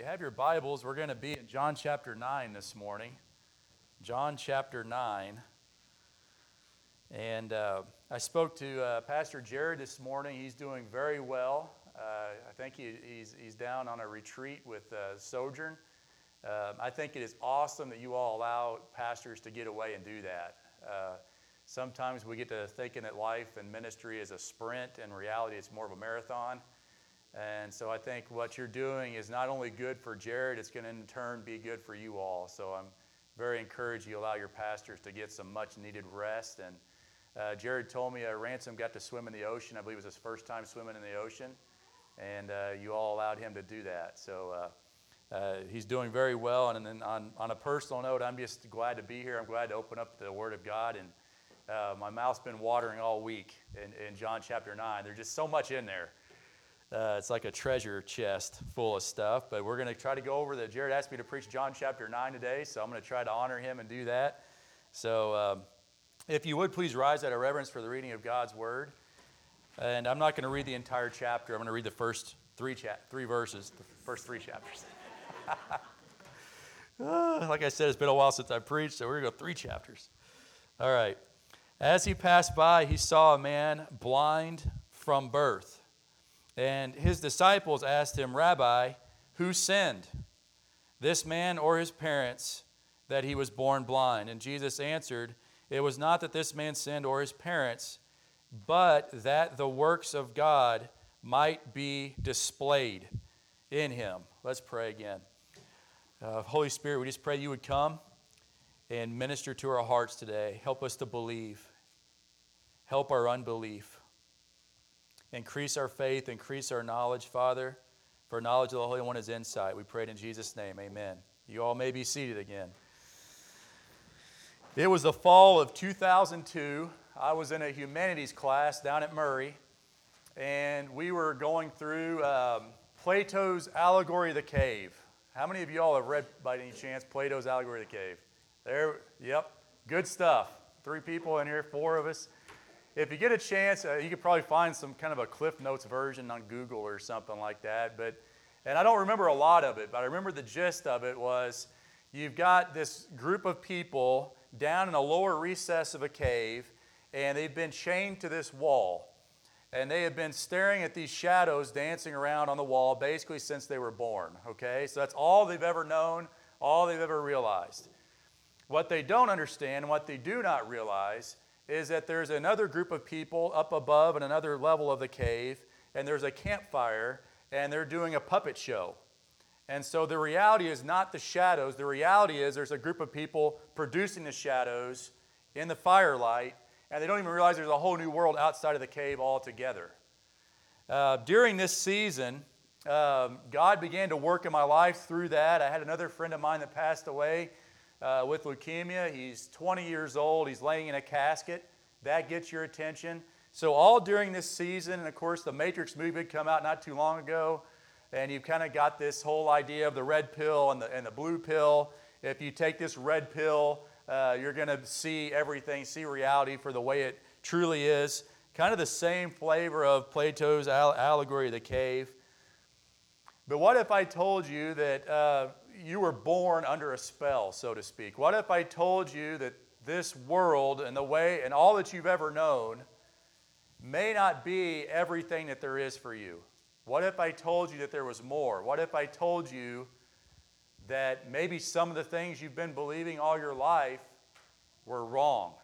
you have your Bibles, we're going to be in John chapter 9 this morning. John chapter 9. And uh, I spoke to uh, Pastor Jared this morning. He's doing very well. Uh, I think he, he's, he's down on a retreat with uh, Sojourn. Um, I think it is awesome that you all allow pastors to get away and do that. Uh, sometimes we get to thinking that life and ministry is a sprint, and reality it's more of a marathon. And so I think what you're doing is not only good for Jared, it's going to in turn be good for you all. So I'm very encouraged you allow your pastors to get some much needed rest. And uh, Jared told me a Ransom got to swim in the ocean. I believe it was his first time swimming in the ocean. And uh, you all allowed him to do that. So uh, uh he's doing very well. And then on, on a personal note, I'm just glad to be here. I'm glad to open up the Word of God. And uh, my mouth's been watering all week in, in John chapter 9. There's just so much in there. Uh, it's like a treasure chest full of stuff, but we're going to try to go over that. Jared asked me to preach John chapter 9 today, so I'm going to try to honor him and do that. So, um, if you would please rise out of reverence for the reading of God's word. And I'm not going to read the entire chapter, I'm going to read the first three, cha- three verses, the first three chapters. uh, like I said, it's been a while since I preached, so we're going to go three chapters. All right. As he passed by, he saw a man blind from birth. And his disciples asked him, Rabbi, who sinned, this man or his parents, that he was born blind? And Jesus answered, It was not that this man sinned or his parents, but that the works of God might be displayed in him. Let's pray again. Uh, Holy Spirit, we just pray you would come and minister to our hearts today. Help us to believe, help our unbelief. Increase our faith, increase our knowledge, Father. For knowledge of the Holy One is insight. We pray it in Jesus' name. Amen. You all may be seated again. It was the fall of 2002. I was in a humanities class down at Murray, and we were going through um, Plato's Allegory of the Cave. How many of you all have read, by any chance, Plato's Allegory of the Cave? There, yep, good stuff. Three people in here, four of us if you get a chance, uh, you could probably find some kind of a Cliff Notes version on Google or something like that. But, and I don't remember a lot of it, but I remember the gist of it was you've got this group of people down in a lower recess of a cave, and they've been chained to this wall. And they have been staring at these shadows dancing around on the wall basically since they were born. Okay? So that's all they've ever known, all they've ever realized. What they don't understand, what they do not realize, is that there's another group of people up above in another level of the cave, and there's a campfire, and they're doing a puppet show. And so the reality is not the shadows. The reality is there's a group of people producing the shadows in the firelight, and they don't even realize there's a whole new world outside of the cave altogether. Uh, during this season, um, God began to work in my life through that. I had another friend of mine that passed away uh, with leukemia. He's 20 years old. He's laying in a casket. That gets your attention. So, all during this season, and of course, the Matrix movie had come out not too long ago, and you've kind of got this whole idea of the red pill and the, and the blue pill. If you take this red pill, uh, you're going to see everything, see reality for the way it truly is. Kind of the same flavor of Plato's allegory of the cave. But what if I told you that uh, you were born under a spell, so to speak? What if I told you that this world and the way and all that you've ever known may not be everything that there is for you? What if I told you that there was more? What if I told you that maybe some of the things you've been believing all your life were wrong?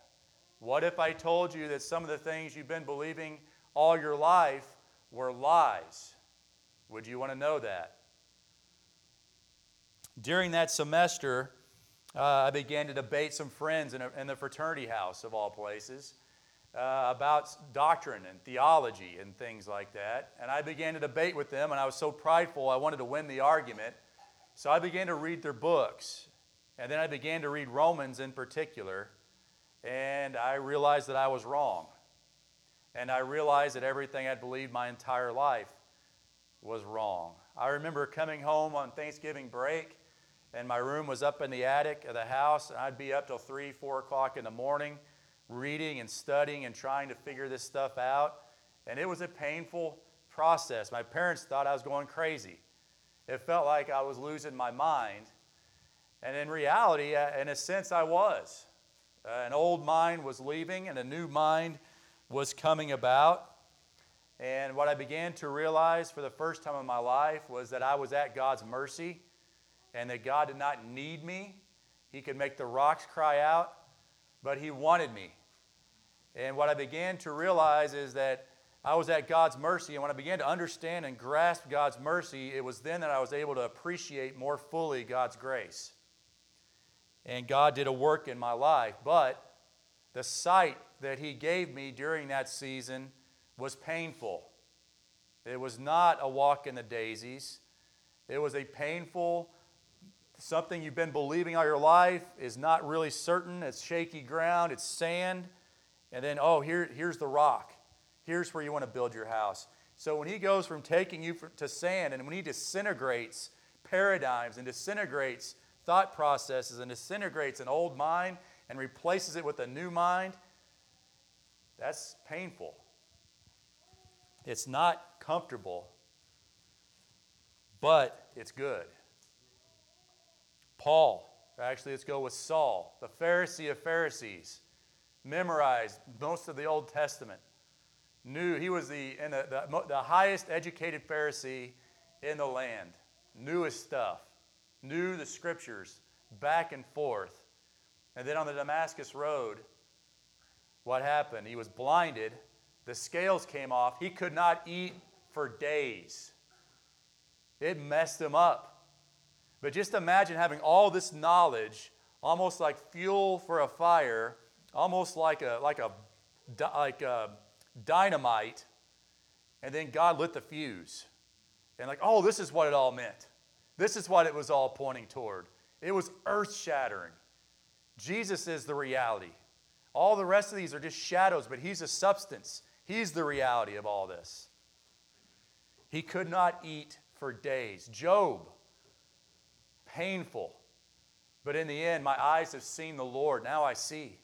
What if I told you that some of the things you've been believing all your life were lies? Would you want to know that? During that semester, uh, I began to debate some friends in, a, in, the fraternity house, of all places, uh, about doctrine and theology and things like that. And I began to debate with them, and I was so prideful, I wanted to win the argument. So I began to read their books. And then I began to read Romans in particular, and I realized that I was wrong. And I realized that everything I'd believed my entire life was wrong. I remember coming home on Thanksgiving break and my room was up in the attic of the house, and I'd be up till 3, 4 o'clock in the morning reading and studying and trying to figure this stuff out. And it was a painful process. My parents thought I was going crazy. It felt like I was losing my mind. And in reality, uh, in a sense, I was. Uh, an old mind was leaving, and a new mind was coming about. And what I began to realize for the first time in my life was that I was at God's mercy and that God did not need me. He could make the rocks cry out, but He wanted me. And what I began to realize is that I was at God's mercy. And when I began to understand and grasp God's mercy, it was then that I was able to appreciate more fully God's grace. And God did a work in my life. But the sight that He gave me during that season was painful. It was not a walk in the daisies. It was a painful, something you've been believing all your life is not really certain. It's shaky ground, it's sand. And then, oh, here, here's the rock. Here's where you want to build your house. So when he goes from taking you to sand and when he disintegrates paradigms and disintegrates thought processes and disintegrates an old mind and replaces it with a new mind, that's painful. It's not comfortable, but it's good. Paul, actually, let's go with Saul, the Pharisee of Pharisees, memorized most of the Old Testament. Knew he was the, the, the, the highest educated Pharisee in the land, knew his stuff, knew the scriptures back and forth. And then on the Damascus Road, what happened? He was blinded the scales came off. He could not eat for days. It messed him up. But just imagine having all this knowledge, almost like fuel for a fire, almost like a, like a, like a dynamite, and then God lit the fuse. And, like, oh, this is what it all meant. This is what it was all pointing toward. It was earth shattering. Jesus is the reality. All the rest of these are just shadows, but He's a substance. He's the reality of all this. He could not eat for days. Job, painful. But in the end, my eyes have seen the Lord. Now I see.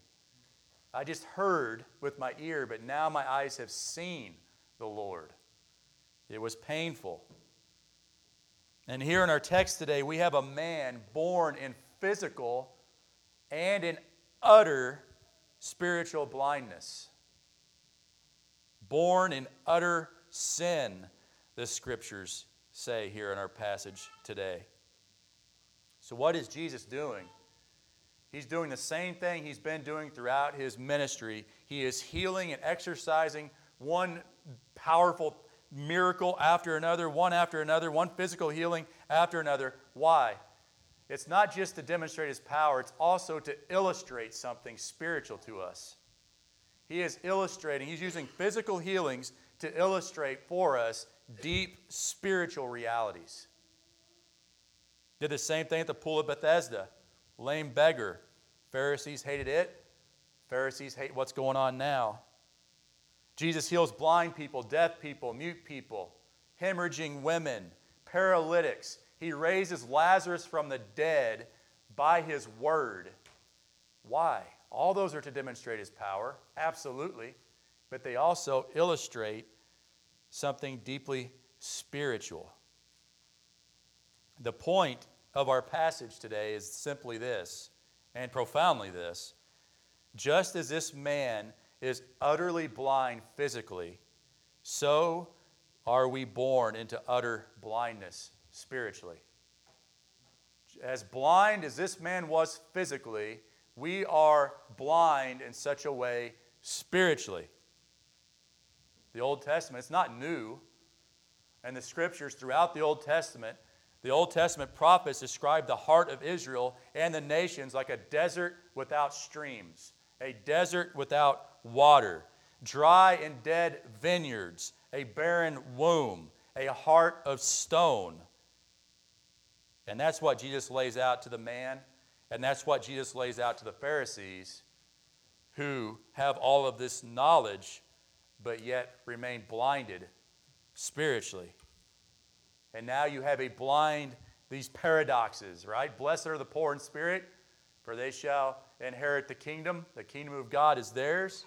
I just heard with my ear, but now my eyes have seen the Lord. It was painful. And here in our text today, we have a man born in physical and in utter spiritual blindness born in utter sin, the scriptures say here in our passage today. So, what is Jesus doing? He's doing the same thing he's been doing throughout his ministry. He is healing and exercising one powerful miracle after another, one after another, one physical healing after another. Why? It's not just to demonstrate his power, it's also to illustrate something spiritual to us. He is illustrating, he's using physical healings to illustrate for us deep spiritual realities. Did the same thing at the pool of Bethesda. Lame beggar. Pharisees hated it. Pharisees hate what's going on now. Jesus heals blind people, deaf people, mute people, hemorrhaging women, paralytics. He raises Lazarus from the dead by his word. Why? All those are to demonstrate his power, absolutely, but they also illustrate something deeply spiritual. The point of our passage today is simply this, and profoundly this. Just as this man is utterly blind physically, so are we born into utter blindness spiritually. As blind as this man was physically, we are blind in such a way spiritually. The Old Testament, it's not new. And the scriptures throughout the Old Testament, the Old Testament prophets describe the heart of Israel and the nations like a desert without streams, a desert without water, dry and dead vineyards, a barren womb, a heart of stone. And that's what Jesus lays out to the man and that's what Jesus lays out to the Pharisees who have all of this knowledge but yet remain blinded spiritually. And now you have a blind, these paradoxes, right? Blessed are the poor in spirit, for they shall inherit the kingdom. The kingdom of God is theirs.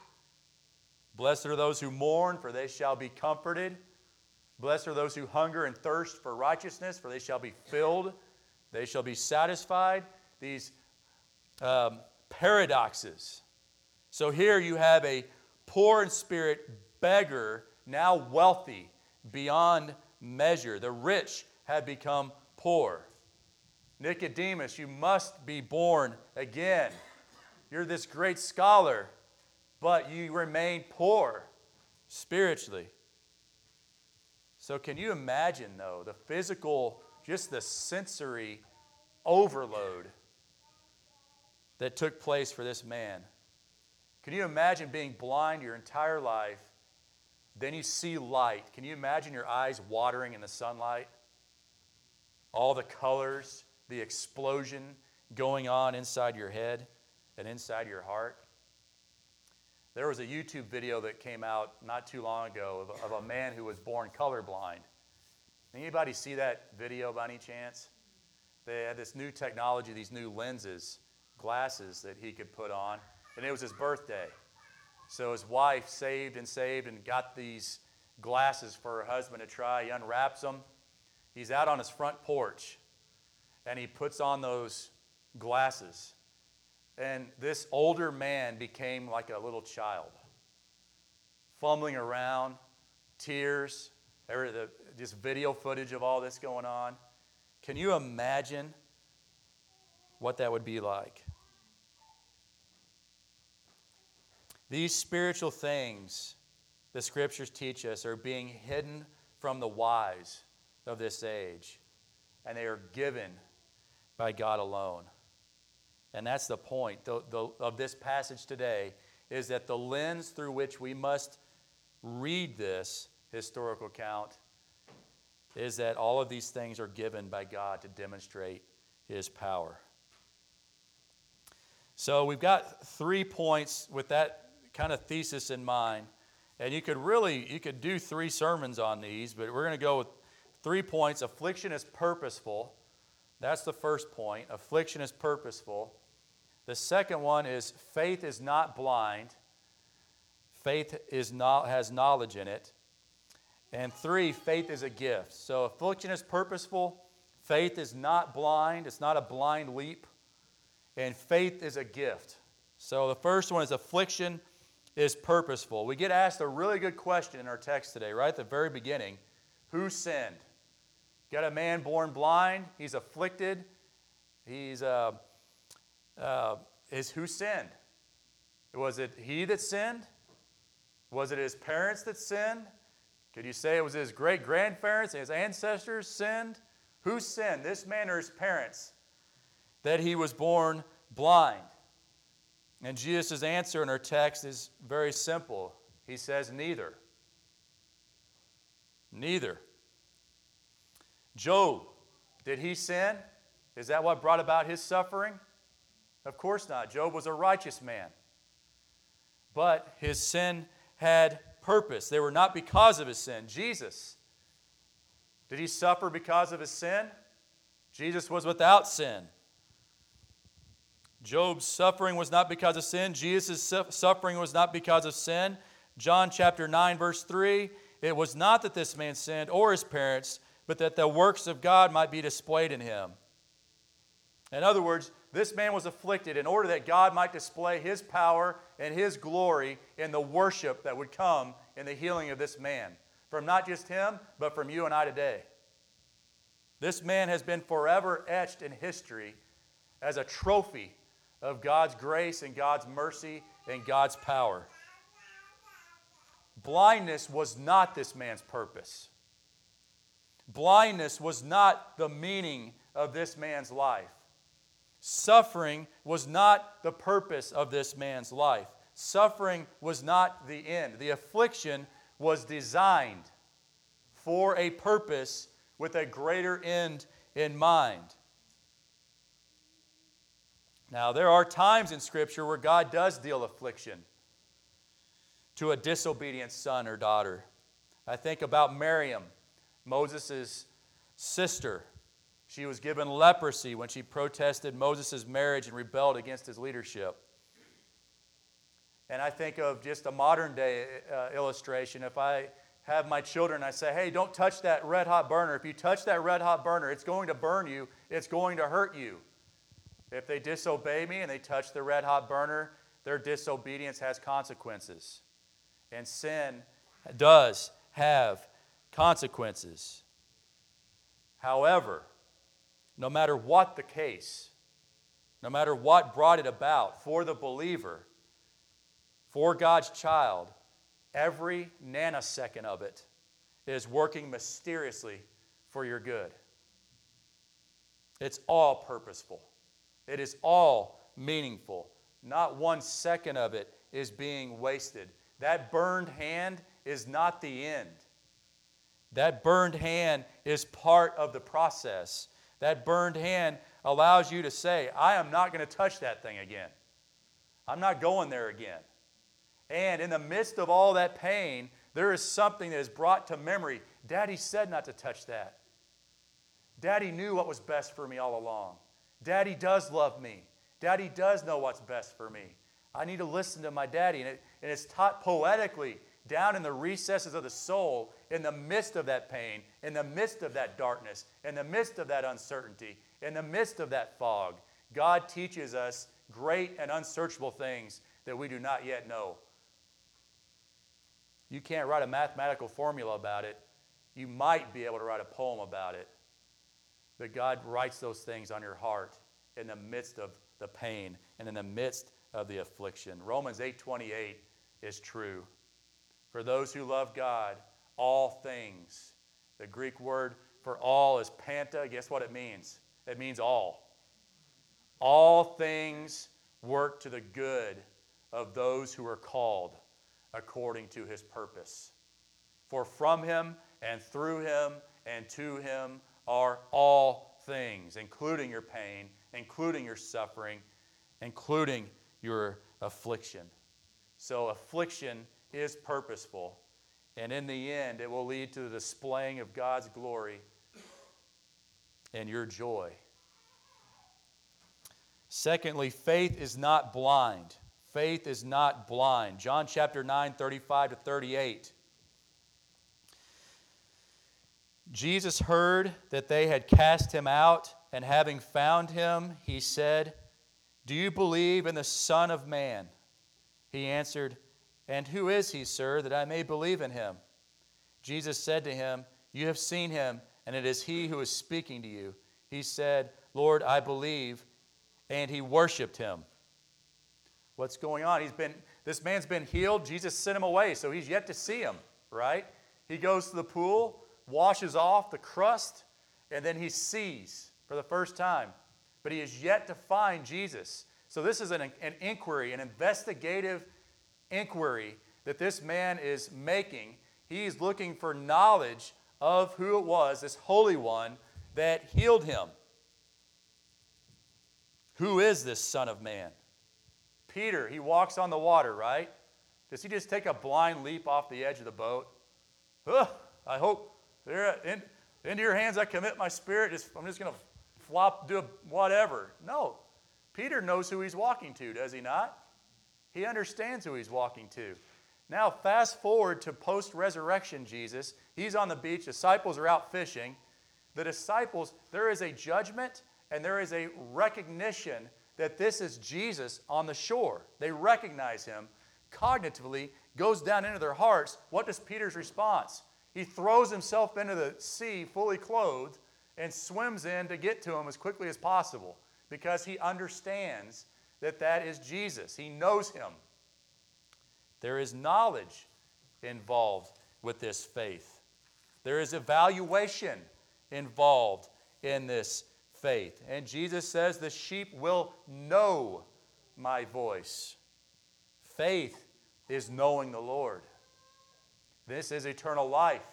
Blessed are those who mourn, for they shall be comforted. Blessed are those who hunger and thirst for righteousness, for they shall be filled, they shall be satisfied. These um, paradoxes. So here you have a poor in spirit beggar, now wealthy beyond measure. The rich have become poor. Nicodemus, you must be born again. You're this great scholar, but you remain poor spiritually. So, can you imagine, though, the physical, just the sensory overload that took place for this man? Can you imagine being blind your entire life? Then you see light. Can you imagine your eyes watering in the sunlight? All the colors, the explosion going on inside your head and inside your heart. There was a YouTube video that came out not too long ago of, of a man who was born colorblind. Anybody see that video by any chance? They had this new technology, these new lenses, glasses that he could put on and it was his birthday. So his wife saved and saved and got these glasses for her husband to try. He unwraps them. He's out on his front porch and he puts on those glasses. And this older man became like a little child, fumbling around, tears, just video footage of all this going on. Can you imagine what that would be like? These spiritual things the scriptures teach us are being hidden from the wise of this age, and they are given by God alone. And that's the point of this passage today is that the lens through which we must read this historical account is that all of these things are given by God to demonstrate his power. So we've got three points with that kind of thesis in mind. And you could really, you could do three sermons on these, but we're going to go with three points. Affliction is purposeful. That's the first point. Affliction is purposeful. The second one is faith is not blind. Faith is not, has knowledge in it. And three, faith is a gift. So affliction is purposeful. Faith is not blind. It's not a blind leap. And faith is a gift. So the first one is affliction is purposeful. We get asked a really good question in our text today, right at the very beginning Who sinned? Got a man born blind, he's afflicted, he's, uh, uh, is who sinned? Was it he that sinned? Was it his parents that sinned? Could you say it was his great grandparents and his ancestors sinned? Who sinned, this man or his parents, that he was born blind? And Jesus' answer in our text is very simple. He says, Neither. Neither. Job, did he sin? Is that what brought about his suffering? Of course not. Job was a righteous man. But his sin had purpose. They were not because of his sin. Jesus, did he suffer because of his sin? Jesus was without sin. Job's suffering was not because of sin. Jesus' suffering was not because of sin. John chapter 9, verse 3 it was not that this man sinned or his parents, but that the works of God might be displayed in him. In other words, this man was afflicted in order that God might display his power and his glory in the worship that would come in the healing of this man. From not just him, but from you and I today. This man has been forever etched in history as a trophy of God's grace and God's mercy and God's power. Blindness was not this man's purpose. Blindness was not the meaning of this man's life. Suffering was not the purpose of this man's life. Suffering was not the end. The affliction was designed for a purpose with a greater end in mind. Now, there are times in Scripture where God does deal affliction to a disobedient son or daughter. I think about Miriam, Moses' sister. She was given leprosy when she protested Moses' marriage and rebelled against his leadership. And I think of just a modern day uh, illustration. If I have my children, I say, hey, don't touch that red hot burner. If you touch that red hot burner, it's going to burn you, it's going to hurt you. If they disobey me and they touch the red hot burner, their disobedience has consequences. And sin does have consequences. However, no matter what the case, no matter what brought it about for the believer, for God's child, every nanosecond of it is working mysteriously for your good. It's all purposeful, it is all meaningful. Not one second of it is being wasted. That burned hand is not the end. That burned hand is part of the process. That burned hand allows you to say, I am not going to touch that thing again. I'm not going there again. And in the midst of all that pain, there is something that is brought to memory. Daddy said not to touch that. Daddy knew what was best for me all along. Daddy does love me. Daddy does know what's best for me. I need to listen to my daddy. And, it, and it's taught poetically down in the recesses of the soul, in the midst of that pain, in the midst of that darkness, in the midst of that uncertainty, in the midst of that fog. God teaches us great and unsearchable things that we do not yet know. You can't write a mathematical formula about it. You might be able to write a poem about it. But God writes those things on your heart in the midst of the pain and in the midst of the affliction. Romans 8:28 is true. For those who love God, all things. The Greek word for all is panta. Guess what it means? It means all. All things work to the good of those who are called according to his purpose. For from him and through him and to him are all things, including your pain, including your suffering, including your affliction. So, affliction is purposeful, and in the end, it will lead to the displaying of God's glory and your joy. Secondly, faith is not blind. Faith is not blind. John chapter 9, 35 to 38. Jesus heard that they had cast him out, and having found him, he said, Do you believe in the Son of Man? He answered, And who is he, sir, that I may believe in him? Jesus said to him, You have seen him, and it is he who is speaking to you. He said, Lord, I believe. And he worshiped him. What's going on? He's been, this man's been healed. Jesus sent him away, so he's yet to see him, right? He goes to the pool, washes off the crust, and then he sees for the first time. But he is yet to find Jesus. So this is an, an inquiry, an investigative inquiry that this man is making. He's looking for knowledge of who it was, this Holy One, that healed him. Who is this Son of Man? Peter, he walks on the water, right? Does he just take a blind leap off the edge of the boat? Ugh, I hope there in, into your hands I commit my spirit. Just, I'm just going to flop, do whatever. No. Peter knows who he's walking to, does he not? He understands who he's walking to. Now, fast forward to post resurrection Jesus. He's on the beach, disciples are out fishing. The disciples, there is a judgment and there is a recognition that this is Jesus on the shore. They recognize him cognitively, goes down into their hearts. What does Peter's response? He throws himself into the sea fully clothed and swims in to get to him as quickly as possible because he understands that that is Jesus. He knows him. There is knowledge involved with this faith. There is evaluation involved in this faith. And Jesus says, The sheep will know my voice. Faith is knowing the Lord. This is eternal life,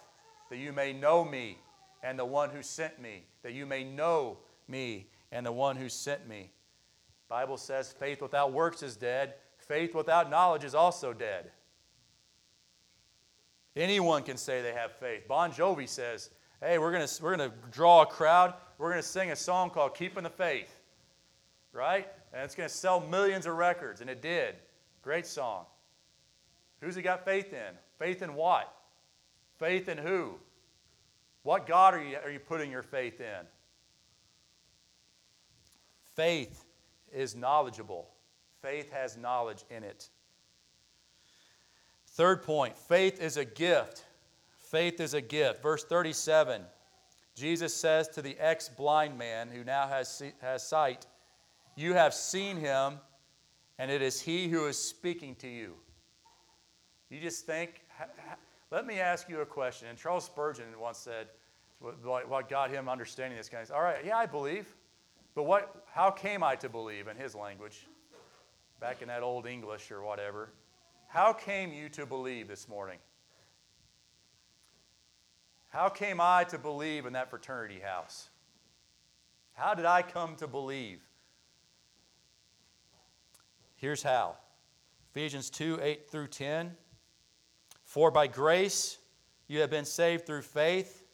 that you may know me and the one who sent me, that you may know me and the one who sent me. Bible says faith without works is dead. Faith without knowledge is also dead. Anyone can say they have faith. Bon Jovi says, hey, we're going we're gonna draw a crowd we're going to sing a song called Keeping the Faith, right? And it's going to sell millions of records, and it did. Great song. Who's he got faith in? Faith in what? Faith in who? What God are you, are you putting your faith in? Faith is knowledgeable. Faith has knowledge in it. Third point faith is a gift. Faith is a gift. Verse 37 Jesus says to the ex blind man who now has, has sight, You have seen him, and it is he who is speaking to you. You just think, let me ask you a question. And Charles Spurgeon once said, what got him understanding this guy. All right, yeah, I believe. But what, how came I to believe in his language? Back in that old English or whatever. How came you to believe this morning? How came I to believe in that fraternity house? How did I come to believe? Here's how Ephesians 2 8 through 10. For by grace you have been saved through faith,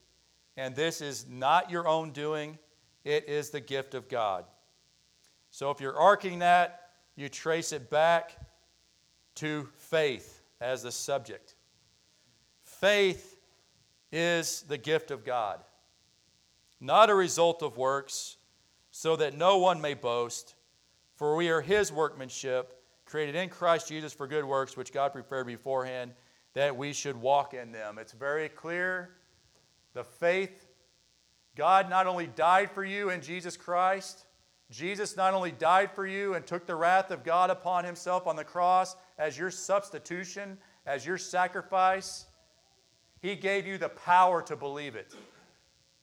and this is not your own doing, it is the gift of God. So if you're arcing that, you trace it back to faith as the subject. Faith is the gift of God, not a result of works, so that no one may boast. For we are his workmanship, created in Christ Jesus for good works, which God prepared beforehand that we should walk in them. It's very clear. The faith, God not only died for you in Jesus Christ, Jesus not only died for you and took the wrath of God upon himself on the cross as your substitution, as your sacrifice, he gave you the power to believe it.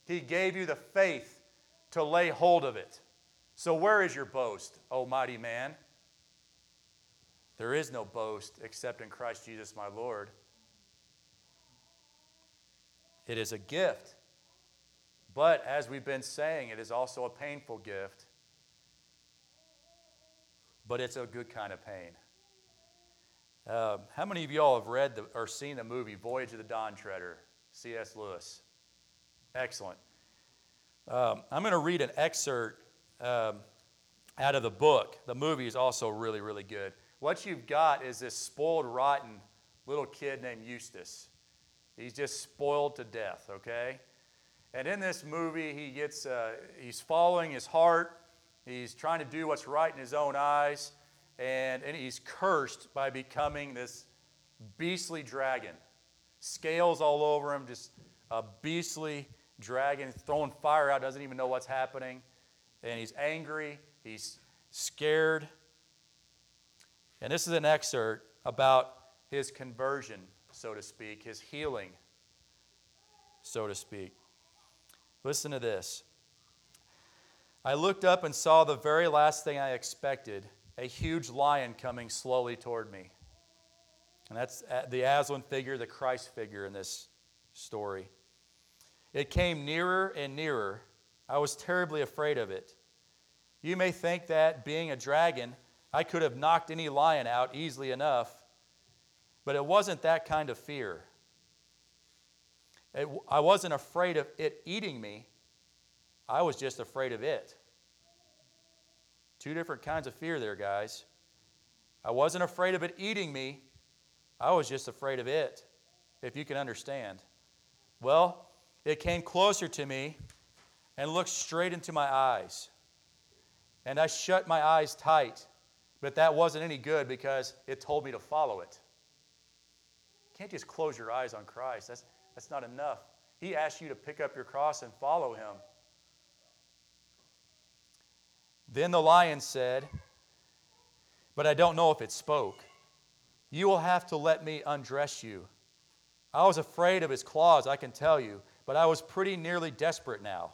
He gave you the faith to lay hold of it. So, where is your boast, O mighty man? There is no boast except in Christ Jesus my Lord. It is a gift. But as we've been saying, it is also a painful gift. But it's a good kind of pain. Uh, how many of y'all have read the, or seen the movie Voyage of the Dawn Treader, C.S. Lewis? Excellent. Um, I'm going to read an excerpt um, out of the book. The movie is also really, really good. What you've got is this spoiled, rotten little kid named Eustace. He's just spoiled to death, okay? And in this movie, he gets, uh, he's following his heart. He's trying to do what's right in his own eyes and, and he's cursed by becoming this beastly dragon. Scales all over him, just a beastly dragon, throwing fire out, doesn't even know what's happening. And he's angry, he's scared. And this is an excerpt about his conversion, so to speak, his healing, so to speak. Listen to this. I looked up and saw the very last thing I expected a huge lion coming slowly toward me. And that's uh, the Aslan figure, the Christ figure in this story. It came nearer and nearer. I was terribly afraid of it. You may think that, being a dragon, I could have knocked any lion out easily enough, but it wasn't that kind of fear. It, I wasn't afraid of it eating me, I was just afraid of it. Two different kinds of fear there, guys. I wasn't afraid of it eating me, I was just afraid of it, if you can understand. Well, it came closer to me and looked straight into my eyes. And I shut my eyes tight, but that wasn't any good because it told me to follow it. You can't just close your eyes on Christ, that's, that's not enough. He asked you to pick up your cross and follow him. Then the lion said, But I don't know if it spoke. You will have to let me undress you. I was afraid of his claws, I can tell you, but I was pretty nearly desperate now.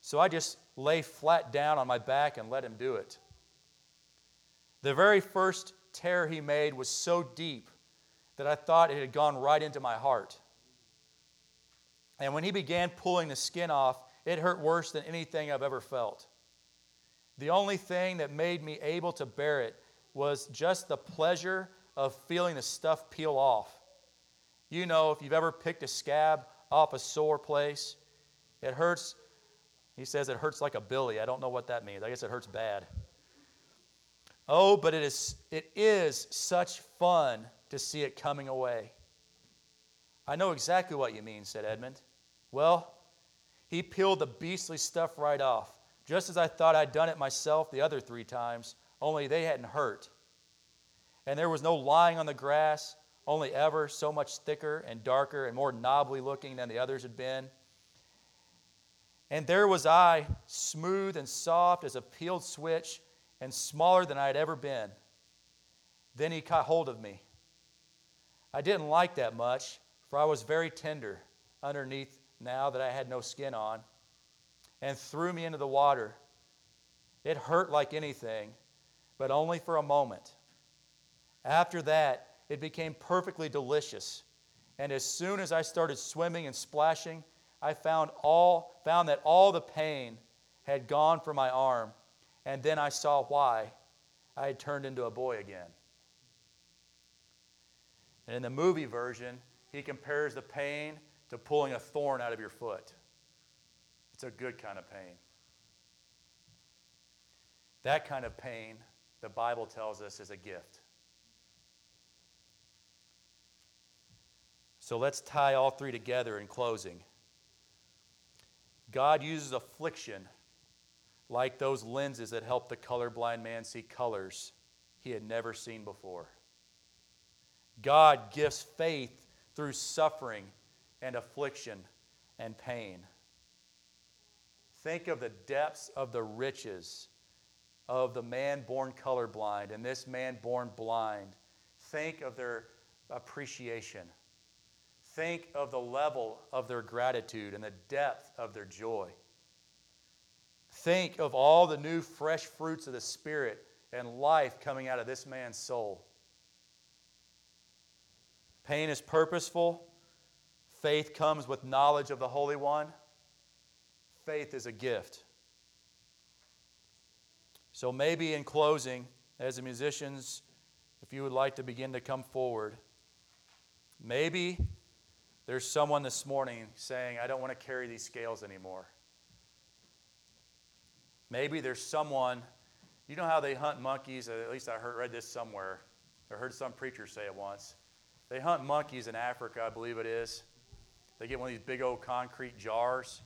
So I just lay flat down on my back and let him do it. The very first tear he made was so deep that I thought it had gone right into my heart. And when he began pulling the skin off, it hurt worse than anything I've ever felt. The only thing that made me able to bear it was just the pleasure of feeling the stuff peel off. You know, if you've ever picked a scab off a sore place, it hurts. He says it hurts like a billy. I don't know what that means. I guess it hurts bad. Oh, but it is, it is such fun to see it coming away. I know exactly what you mean, said Edmund. Well, he peeled the beastly stuff right off, just as I thought I'd done it myself the other three times, only they hadn't hurt. And there was no lying on the grass, only ever so much thicker and darker and more knobbly looking than the others had been. And there was I, smooth and soft as a peeled switch, and smaller than I had ever been. Then he caught hold of me. I didn't like that much, for I was very tender underneath now that I had no skin on, and threw me into the water. It hurt like anything, but only for a moment. After that, it became perfectly delicious. And as soon as I started swimming and splashing, I found, all, found that all the pain had gone from my arm, and then I saw why I had turned into a boy again. And in the movie version, he compares the pain to pulling a thorn out of your foot. It's a good kind of pain. That kind of pain, the Bible tells us, is a gift. So let's tie all three together in closing. God uses affliction like those lenses that help the colorblind man see colors he had never seen before. God gives faith through suffering and affliction and pain. Think of the depths of the riches of the man born colorblind and this man born blind. Think of their appreciation. Think of the level of their gratitude and the depth of their joy. Think of all the new fresh fruits of the Spirit and life coming out of this man's soul. Pain is purposeful. Faith comes with knowledge of the Holy One. Faith is a gift. So, maybe in closing, as the musicians, if you would like to begin to come forward, maybe there's someone this morning saying, I don't want to carry these scales anymore. Maybe there's someone, you know how they hunt monkeys? At least I heard, read this somewhere. I heard some preacher say it once. They hunt monkeys in Africa, I believe it is. They get one of these big old concrete jars,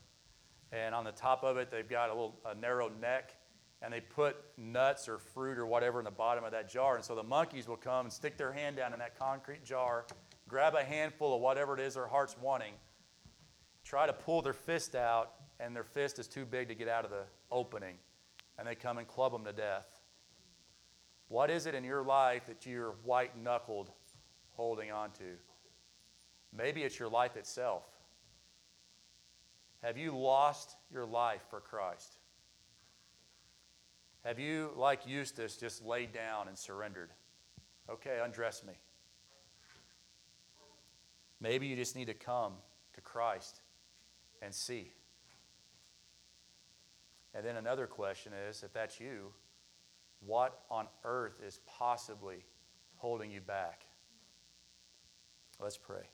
and on the top of it, they've got a little a narrow neck, and they put nuts or fruit or whatever in the bottom of that jar. And so the monkeys will come and stick their hand down in that concrete jar grab a handful of whatever it is their heart's wanting, try to pull their fist out, and their fist is too big to get out of the opening, and they come and club them to death. What is it in your life that you're white knuckled holding on to? Maybe it's your life itself. Have you lost your life for Christ? Have you, like Eustace, just laid down and surrendered? Okay, undress me. Maybe you just need to come to Christ and see. And then another question is if that's you, what on earth is possibly holding you back? Let's pray.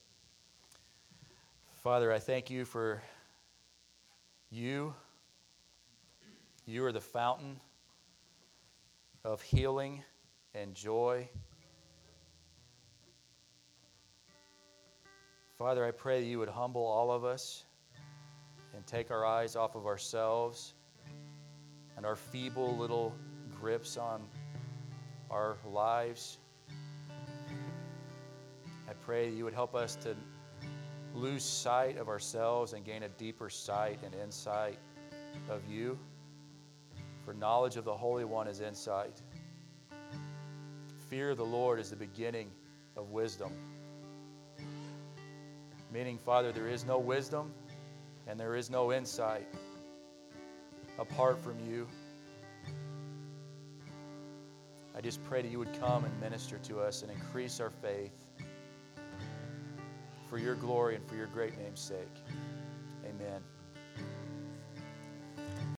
Father, I thank you for you. You are the fountain of healing and joy. Father, I pray that you would humble all of us and take our eyes off of ourselves and our feeble little grips on our lives. I pray that you would help us to lose sight of ourselves and gain a deeper sight and insight of you. For knowledge of the Holy One is insight. Fear of the Lord is the beginning of wisdom. Meaning, Father, there is no wisdom and there is no insight apart from you. I just pray that you would come and minister to us and increase our faith for your glory and for your great name's sake. Amen.